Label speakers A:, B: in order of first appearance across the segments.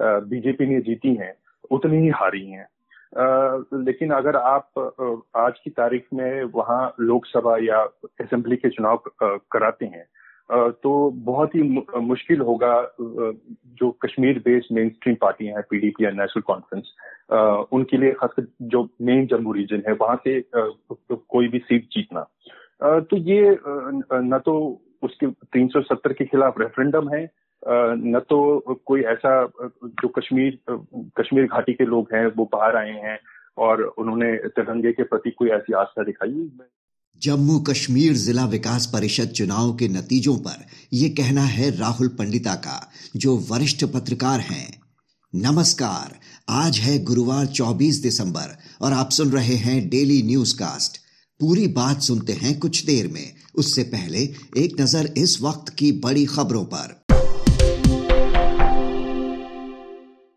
A: BJP ने जीती हैं, उतनी ही हारी हैं। लेकिन अगर आप आज की तारीख में वहाँ लोकसभा या असेंबली के चुनाव कराते हैं तो बहुत ही मुश्किल होगा जो कश्मीर बेस्ड मेन स्ट्रीम पार्टियाँ हैं पीडीपी या नेशनल कॉन्फ्रेंस उनके लिए खासकर जो मेन जम्मू रीजन है, वहाँ से कोई भी सीट जीतना। तो ये न तो उसके 370 के खिलाफ रेफरेंडम है। न तो कोई ऐसा, जो कश्मीर कश्मीर घाटी के लोग हैं, वो बाहर आए हैं और उन्होंने तिरंगे के प्रति कोई ऐसी आस्था दिखाई
B: जम्मू कश्मीर जिला विकास परिषद चुनाव के नतीजों पर यह कहना है राहुल पंडिता का, जो वरिष्ठ पत्रकार हैं। नमस्कार, आज है गुरुवार 24 दिसंबर और आप सुन रहे हैं डेली न्यूज़ कास्ट पूरी बात सुनते हैं कुछ देर में। उससे पहले एक नज़र इस वक्त की बड़ी खबरों पर।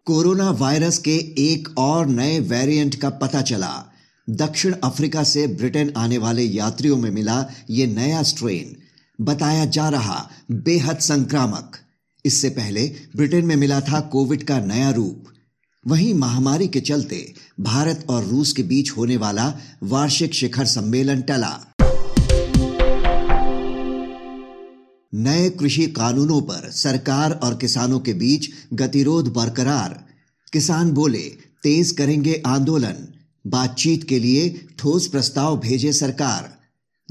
B: कोरोना वायरस के एक और नए वेरिएंट का पता चला। दक्षिण अफ्रीका से ब्रिटेन आने वाले यात्रियों में मिला ये नया स्ट्रेन बताया जा रहा, बेहद संक्रामक। इससे पहले ब्रिटेन में मिला था कोविड का नया रूप। वहीं महामारी के चलते भारत और रूस के बीच होने वाला वार्षिक शिखर सम्मेलन टला। नए कृषि कानूनों पर सरकार और किसानों के बीच गतिरोध बरकरार। किसान बोले, तेज करेंगे आंदोलन। बातचीत के लिए ठोस प्रस्ताव भेजे सरकार।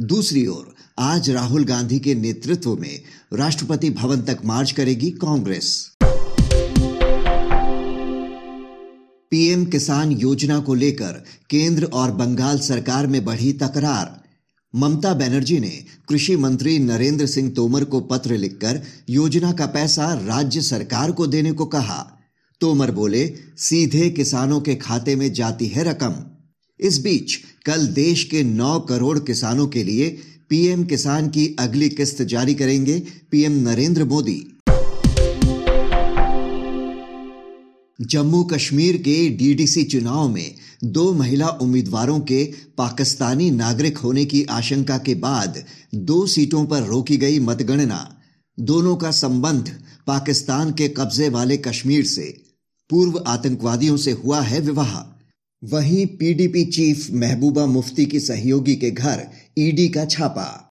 B: दूसरी ओर, आज राहुल गांधी के नेतृत्व में राष्ट्रपति भवन तक मार्च करेगी कांग्रेस। पीएम किसान योजना को लेकर केंद्र और बंगाल सरकार में बढ़ी तकरार। ममता बनर्जी ने कृषि मंत्री नरेंद्र सिंह तोमर को पत्र लिखकर योजना का पैसा राज्य सरकार को देने को कहा। तोमर बोले, सीधे किसानों के खाते में जाती है रकम। इस बीच कल देश के 9 करोड़ किसानों के लिए पीएम किसान की अगली किस्त जारी करेंगे पीएम नरेंद्र मोदी। जम्मू कश्मीर के डीडीसी चुनाव में दो महिला उम्मीदवारों के पाकिस्तानी नागरिक होने की आशंका के बाद दो सीटों पर रोकी गई मतगणना। दोनों का संबंध पाकिस्तान के कब्जे वाले कश्मीर से, पूर्व आतंकवादियों से हुआ है विवाह। वहीं पीडीपी चीफ महबूबा मुफ्ती की सहयोगी के घर ईडी का छापा।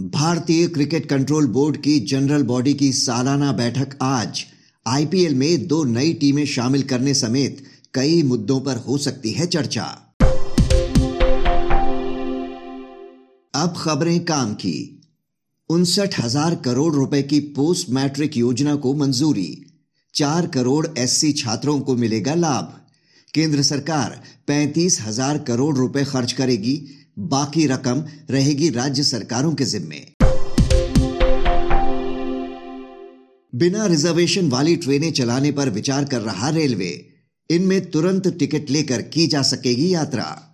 B: भारतीय क्रिकेट कंट्रोल बोर्ड की जनरल बॉडी की सालाना बैठक आज। आईपीएल में दो नई टीमें शामिल करने समेत कई मुद्दों पर हो सकती है चर्चा। अब खबरें काम की। उनसठ हज़ार करोड़ रुपए की पोस्ट मैट्रिक योजना को मंजूरी। चार करोड़ एससी छात्रों को मिलेगा लाभ। केंद्र सरकार पैंतीस हज़ार करोड़ रुपए खर्च करेगी। बाकी रकम रहेगी राज्य सरकारों के जिम्मे। बिना रिजर्वेशन वाली ट्रेनें चलाने पर विचार कर रहा रेलवे, इनमें तुरंत टिकट लेकर की जा सकेगी यात्रा।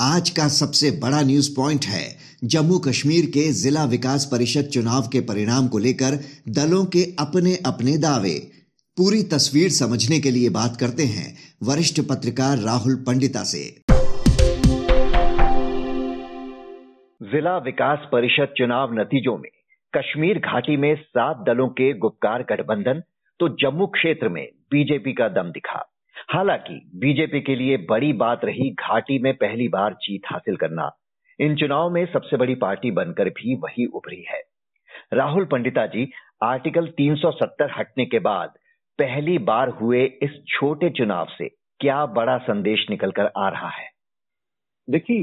B: आज का सबसे बड़ा न्यूज़ पॉइंट है, जम्मू कश्मीर के जिला विकास परिषद चुनाव के परिणाम को लेकर दलों के अपने अपने दावे। पूरी तस्वीर समझने के लिए बात करते हैं वरिष्ठ पत्रकार राहुल पंडिता से।
C: जिला विकास परिषद चुनाव नतीजों में कश्मीर घाटी में सात दलों के गुप्कार गठबंधन तो जम्मू क्षेत्र में बीजेपी का दम दिखा। हालाँकि बीजेपी के लिए बड़ी बात रही घाटी में पहली बार जीत हासिल करना। इन चुनाव में सबसे बड़ी पार्टी बनकर भी वही उभरी है। राहुल पंडिता जी, आर्टिकल 370 हटने के बाद पहली बार हुए इस छोटे चुनाव से क्या बड़ा संदेश निकलकर आ रहा है?
A: देखिए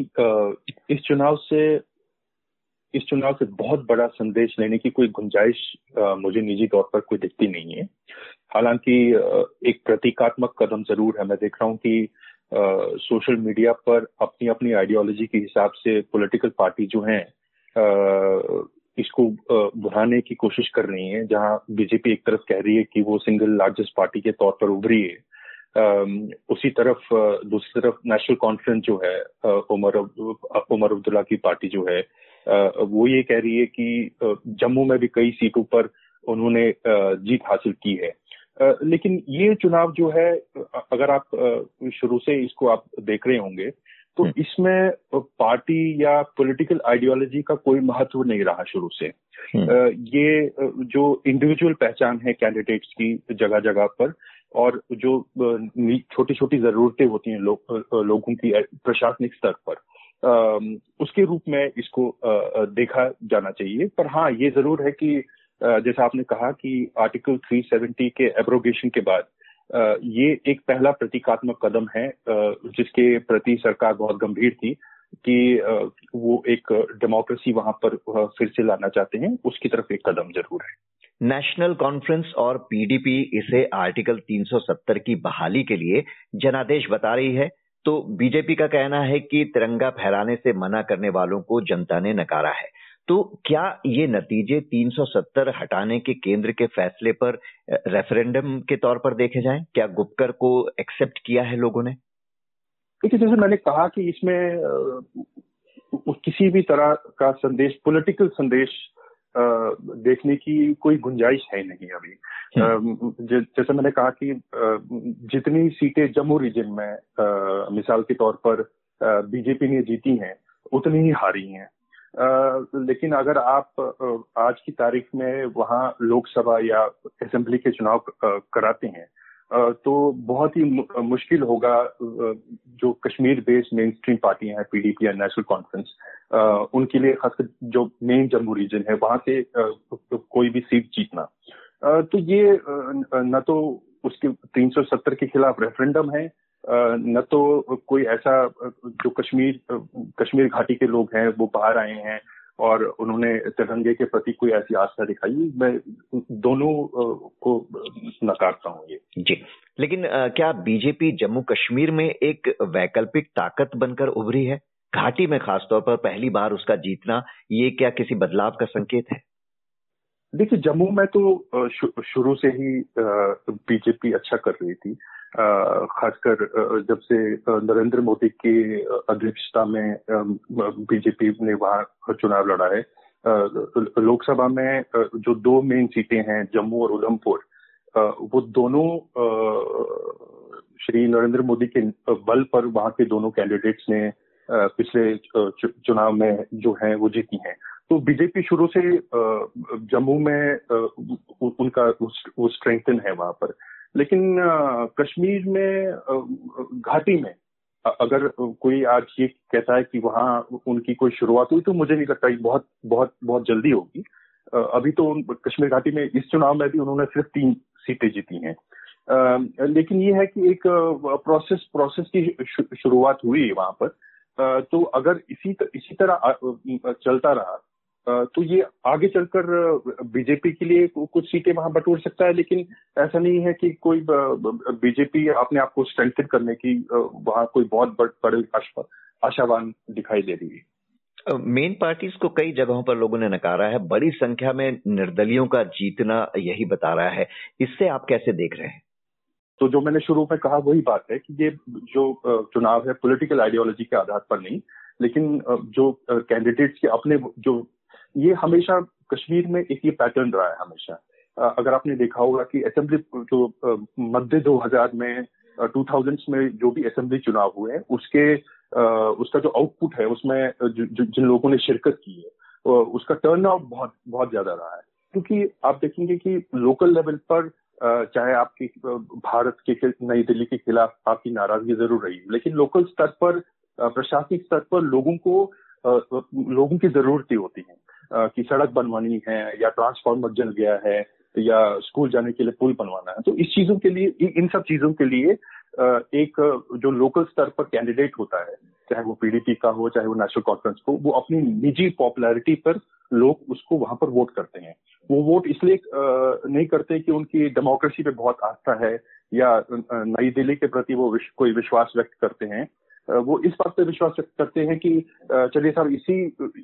A: इस चुनाव से, इस चुनाव से बहुत बड़ा संदेश लेने की कोई गुंजाइश मुझे निजी तौर पर कोई दिखती नहीं है। हालाँकि एक प्रतीकात्मक कदम ज़रूर है। मैं देख रहा हूँ कि सोशल मीडिया पर अपनी अपनी आइडियोलॉजी के हिसाब से पॉलिटिकल पार्टी जो हैं इसको बढ़ाने की कोशिश कर रही है, जहाँ बीजेपी एक तरफ़ कह रही है कि वो सिंगल लार्जेस्ट पार्टी के तौर पर उभरी है उसी तरफ़ दूसरी तरफ़ नेशनल कॉन्फ्रेंस जो है उमर उमर अब्दुल्ला की पार्टी जो है वो ये कह रही है कि जम्मू में भी कई सीटों पर उन्होंने जीत हासिल की है। लेकिन ये चुनाव जो है अगर आप शुरू से इसको आप देख रहे होंगे तो हम्म। इसमें पार्टी या पॉलिटिकल आइडियोलॉजी का कोई महत्व नहीं रहा शुरू से हम्म। ये जो इंडिविजुअल पहचान है कैंडिडेट्स की जगह जगह पर और जो छोटी छोटी जरूरतें होती हैं लो, लोगों की प्रशासनिक स्तर पर उसके रूप में इसको देखा जाना चाहिए पर हाँ ये ज़रूर है कि जैसा आपने कहा कि आर्टिकल 370 के एब्रोगेशन के बाद ये एक पहला प्रतीकात्मक कदम है जिसके प्रति सरकार बहुत गंभीर थी कि वो एक डेमोक्रेसी वहाँ पर फिर से लाना चाहते हैं। उसकी तरफ़ एक कदम ज़रूर है।
C: नेशनल कॉन्फ्रेंस और पीडीपी इसे आर्टिकल 370 की बहाली के लिए जनादेश बता रही है। तो बीजेपी का कहना है कि तिरंगा फहराने से मना करने वालों को जनता ने नकारा है। तो क्या ये नतीजे 370 हटाने के केंद्र के फैसले पर रेफरेंडम के तौर पर देखे जाएँ? क्या गुपकर को एक्सेप्ट किया है लोगों ने?
A: देखिए जैसे मैंने कहा कि इसमें किसी भी तरह का संदेश पॉलिटिकल संदेश देखने की कोई गुंजाइश है नहीं अभी। हम्म। जैसे मैंने कहा कि जितनी सीटें जम्मू रीजन में मिसाल के तौर पर बीजेपी ने जीती हैं उतनी ही हारी हैं। लेकिन अगर आप आज की तारीख में वहाँ लोकसभा या असेंबली के चुनाव कराते हैं तो बहुत ही मुश्किल होगा जो कश्मीर बेस्ड मेन स्ट्रीम पार्टियाँ हैं पीडीपी या नेशनल कॉन्फ्रेंस उनके लिए खासकर जो मेन जम्मू रीजन है, वहाँ से कोई भी सीट जीतना। तो ये न तो उसके 370 के खिलाफ रेफरेंडम है न तो कोई ऐसा जो कश्मीर कश्मीर घाटी के लोग हैं वो बाहर आए हैं और उन्होंने तिरंगे के प्रति कोई ऐसी आस्था दिखाई मैं दोनों को नकारता हूँ ये।
C: जी। लेकिन क्या बीजेपी जम्मू कश्मीर में एक वैकल्पिक ताकत बनकर उभरी है? घाटी में खासतौर पर पहली बार उसका जीतना ये क्या किसी बदलाव का संकेत है?
A: देखिए जम्मू में तो शुरू से ही बीजेपी अच्छा कर रही थी। खासकर जब से नरेंद्र मोदी की अध्यक्षता में बीजेपी ने वहाँ चुनाव लड़ा है लोकसभा में जो दो मेन सीटें हैं, जम्मू और उधमपुर वो दोनों श्री नरेंद्र मोदी के बल पर वहाँ के दोनों कैंडिडेट्स ने पिछले चुनाव में जो है, वो जीती हैं। तो बीजेपी शुरू से जम्मू में उनका वो स्ट्रेंथन है वहाँ पर। लेकिन कश्मीर में घाटी में अगर कोई आज ये कहता है कि वहाँ उनकी कोई शुरुआत हुई तो मुझे नहीं लगता बहुत बहुत बहुत जल्दी होगी। अभी तो कश्मीर घाटी में इस चुनाव में भी उन्होंने सिर्फ़ तीन सीटें जीती हैं। लेकिन ये है कि एक प्रोसेस प्रोसेस की शुरुआत हुई वहाँ पर। तो अगर इसी इसी तरह चलता रहा तो ये आगे चलकर बीजेपी के लिए कुछ सीटें वहाँ बटोर सकता है लेकिन ऐसा नहीं है कि कोई बीजेपी अपने आप को स्ट्रेंथन करने की वहाँ कोई बहुत बड़े आशावान दिखाई दे रही है।
C: मेन पार्टीज़ को कई जगहों पर लोगों ने नकारा है। बड़ी संख्या में निर्दलियों का जीतना यही बता रहा है। इससे आप कैसे देख रहे हैं?
A: तो जो मैंने शुरू में कहा वही बात है कि ये जो चुनाव है पॉलिटिकल आइडियोलॉजी के आधार पर नहीं लेकिन जो कैंडिडेट्स के अपने जो ये हमेशा कश्मीर में एक ये पैटर्न रहा है हमेशा। अगर आपने देखा होगा कि असेंबली जो मध्य 2000 में टू थाउजेंड्स में जो भी असेंबली चुनाव हुए हैं, उसके उसका जो आउटपुट है, उसमें जिन लोगों ने शिरकत की है उसका टर्न आउट बहुत बहुत ज़्यादा रहा है। क्योंकि आप देखेंगे कि लोकल लेवल पर चाहे आपकी भारत के नई दिल्ली के खिलाफ आपकी नाराज़गी ज़रूर रही लेकिन लोकल स्तर पर प्रशासनिक स्तर पर लोगों को लोगों की जरूरतें होती हैं। कि सड़क बनवानी है या ट्रांसफार्मर जल गया है या स्कूल जाने के लिए पुल बनवाना है। तो इस चीज़ों के लिए इन सब चीज़ों के लिए एक जो लोकल स्तर पर कैंडिडेट होता है चाहे वो पीडीपी का हो चाहे वो नेशनल कॉन्फ्रेंस को वो अपनी निजी पॉपुलैरिटी पर लोग उसको वहाँ पर वोट करते हैं। वो वोट इसलिए नहीं करते कि उनकी डेमोक्रेसी पे बहुत आस्था है या नई दिल्ली के प्रति वो विश, कोई विश्वास व्यक्त करते हैं। वो इस बात पे विश्वास करते हैं कि चलिए साहब, इसी,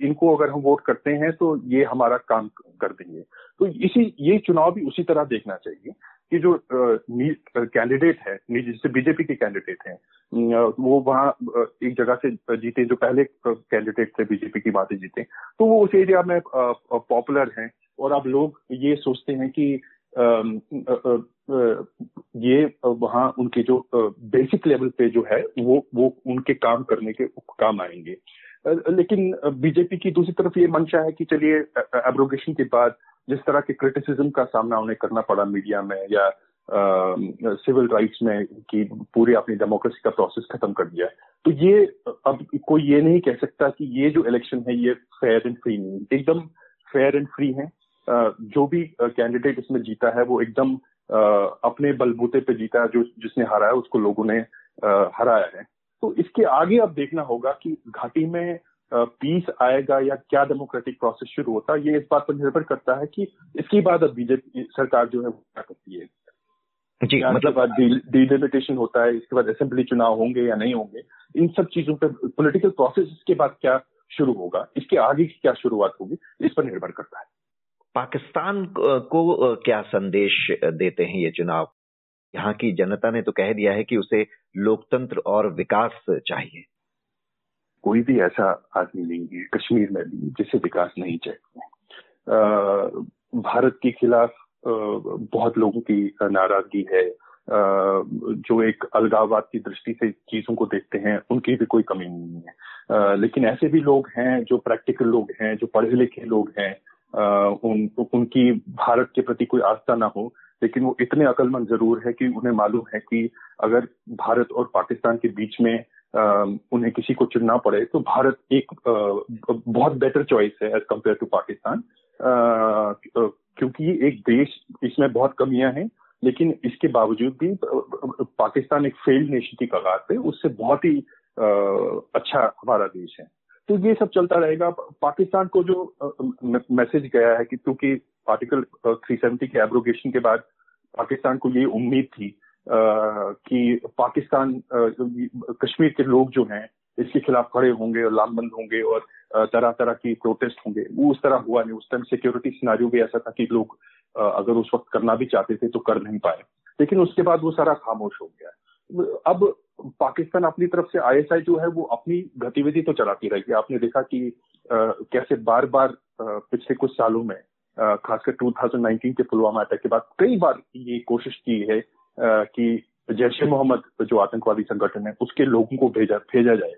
A: इनको अगर हम वोट करते हैं तो ये हमारा काम कर देंगे। तो इसी, ये चुनाव भी उसी तरह देखना चाहिए कि जो कैंडिडेट है जैसे बीजेपी के कैंडिडेट हैं वो वहाँ एक जगह से जीते, जो पहले कैंडिडेट थे, बीजेपी की बातें जीते तो वो उस एरिया में पॉपुलर हैं, और अब लोग ये सोचते हैं कि ये वहाँ उनके जो बेसिक लेवल पे जो है, वो वो उनके काम करने के काम आएँगे। लेकिन बीजेपी की दूसरी तरफ़ ये मंशा है कि चलिए एब्रोगेशन के बाद जिस तरह के क्रिटिसिज्म का सामना उन्हें करना पड़ा मीडिया में या सिविल राइट्स में कि पूरी अपनी डेमोक्रेसी का प्रोसेस खत्म कर दिया है। तो ये, अब कोई ये नहीं कह सकता कि ये जो इलेक्शन है, ये फेयर एंड फ्री नहीं एकदम फेयर एंड फ्री है। जो भी कैंडिडेट इसमें जीता है वो एकदम अपने बलबूते पे जीता है जो जिसने हराया उसको लोगों ने हराया है। तो इसके आगे अब देखना होगा कि घाटी में पीस आएगा या क्या डेमोक्रेटिक प्रोसेस शुरू होता है ये इस बात पर निर्भर करता है कि इसके बाद अब बीजेपी सरकार जो है वो क्या करती है। जी मतलब डिलिमिटेशन होता है इसके बाद असेंबली चुनाव होंगे या नहीं होंगे इन सब चीज़ों पर पॉलिटिकल प्रोसेस इसके बाद क्या शुरू होगा इसके आगे की क्या शुरुआत होगी इस पर निर्भर करता है।
C: पाकिस्तान को क्या संदेश देते हैं ये चुनाव? यहाँ की जनता ने तो कह दिया है कि उसे लोकतंत्र और विकास चाहिए।
A: कोई भी ऐसा आदमी नहीं है, कश्मीर में भी, जिसे विकास नहीं चाहिए। भारत के खिलाफ बहुत लोगों की नाराज़गी है। जो एक अलगाववाद की दृष्टि से चीज़ों को देखते हैं, उनकी भी कोई कमी नहीं है। लेकिन ऐसे भी लोग हैं, जो प्रैक्टिकल लोग हैं, जो पढ़े लिखे लोग हैं उन, उनकी भारत के प्रति कोई आस्था ना हो, लेकिन वो इतने अकलमंद ज़रूर है कि उन्हें मालूम है कि अगर भारत और पाकिस्तान के बीच में उन्हें किसी को चुनना पड़े तो भारत एक बहुत बेटर चॉइस है एज कंपेयर टू पाकिस्तान। क्योंकि एक देश, इसमें बहुत कमियाँ हैं, लेकिन इसके बावजूद भी पाकिस्तान एक फेल्ड नेशन की कगार पे, उससे बहुत ही अच्छा हमारा देश है। तो ये सब चलता रहेगा। पाकिस्तान को जो मैसेज गया है कि क्योंकि आर्टिकल 370 के एब्रोगेशन के बाद पाकिस्तान को ये उम्मीद थी कि पाकिस्तान कश्मीर के लोग जो हैं, इसके खिलाफ खड़े होंगे और लामबंद होंगे और तरह तरह की प्रोटेस्ट होंगे। वो उस तरह हुआ नहीं। उस टाइम सिक्योरिटी सिनारियो भी ऐसा था कि लोग अगर उस वक्त करना भी चाहते थे तो कर नहीं पाए। लेकिन उसके बाद वो सारा खामोश हो गया। अब पाकिस्तान अपनी तरफ़ से आईएसआई जो है वो अपनी गतिविधि तो चलाती रहेगी आपने देखा कि आ, कैसे बार बार पिछले कुछ सालों में खासकर 2019 के पुलवामा अटैक के बाद कई बार ये कोशिश की है आ, कि जैश ए मोहम्मद जो आतंकवादी संगठन है उसके लोगों को भेजा भेजा जाए।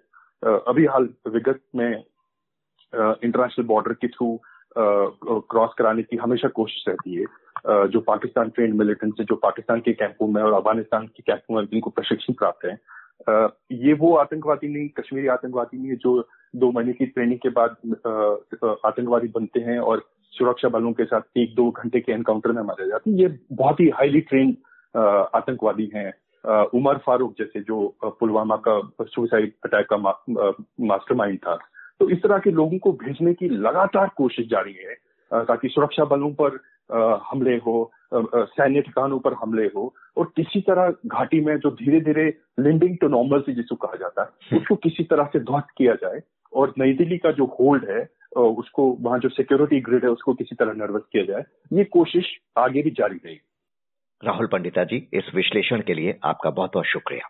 A: आ, अभी हाल विगत में इंटरनेशनल बॉर्डर के थ्रू क्रॉस कराने की हमेशा कोशिश रहती है। जो पाकिस्तान ट्रेन मिलिटेंट से जो पाकिस्तान के कैंपों में और अफ़गानिस्तान के कैंपों में जिनको प्रशिक्षण प्राप्त है ये वो आतंकवादी नहीं कश्मीरी आतंकवादी नहीं है जो दो महीने की ट्रेनिंग के बाद आतंकवादी बनते हैं और सुरक्षा बलों के साथ एक दो घंटे के एनकाउंटर में मारे जाते हैं। ये बहुत ही हाईली ट्रेन आतंकवादी हैं। उमर फारूक जैसे जो पुलवामा का सुसाइड अटैक का मा, मास्टरमाइंड था। तो इस तरह के लोगों को भेजने की लगातार कोशिश जारी है ताकि सुरक्षा बलों पर हमले हो सैन्य ठिकानों पर हमले हो और किसी तरह घाटी में जो धीरे धीरे लिंडिंग टू नॉर्मल से जिसको कहा जाता है उसको किसी तरह से ध्वस्त किया जाए और नई दिल्ली का जो होल्ड है उसको वहाँ जो सिक्योरिटी ग्रिड है उसको किसी तरह नर्वस किया जाए ये कोशिश आगे भी जारी रहेगी।
C: राहुल पंडिता जी इस विश्लेषण के लिए आपका बहुत बहुत शुक्रिया।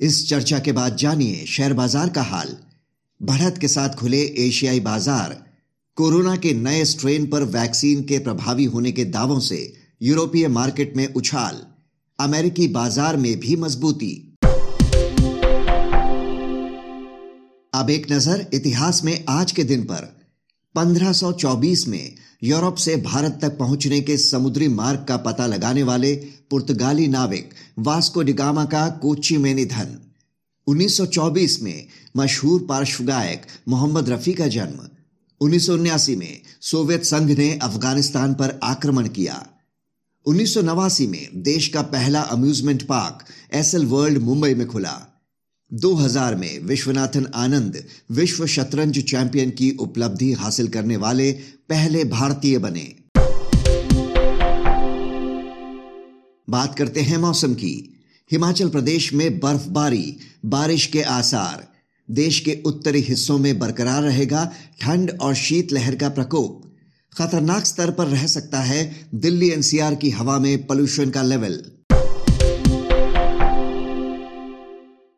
B: इस चर्चा के बाद जानिए शेयर बाज़ार का हाल। बढ़त के साथ खुले एशियाई बाज़ार कोरोना के नए स्ट्रेन पर वैक्सीन के प्रभावी होने के दावों से यूरोपीय मार्केट में उछाल, अमेरिकी बाज़ार में भी मजबूती। अब एक नज़र इतिहास में आज के दिन पर। 1524 में यूरोप से भारत तक पहुँचने के समुद्री मार्ग का पता लगाने वाले पुर्तगाली नाविक वास्को डिगामा का कोची में निधन। 1924 में मशहूर पार्श्व गायक मोहम्मद रफी का जन्म। उन्नीस में सोवियत संघ ने अफ़गानिस्तान पर आक्रमण किया। उन्नीस सौ नवासी में देश का पहला amusement park Essel world Mumbai में खुला। 2000 में विश्वनाथन आनंद विश्व शतरंज चैंपियन की उपलब्धि हासिल करने वाले पहले भारतीय बने। बात करते हैं मौसम की। हिमाचल प्रदेश में बर्फबारी, बारिश के आसार देश के उत्तरी हिस्सों में बरकरार रहेगा ठंड और शीतलहर का प्रकोप। खतरनाक स्तर पर रह सकता है दिल्ली एनसीआर की हवा में पोल्यूशन का लेवल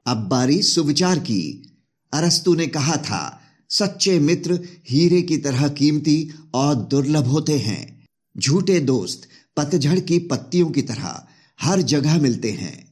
B: अब बारी सुविचार की। अरस्तु ने कहा था, सच्चे मित्र हीरे की तरह कीमती और दुर्लभ होते हैं। झूठे दोस्त, पतझड़ की पत्तियों की तरह हर जगह मिलते हैं।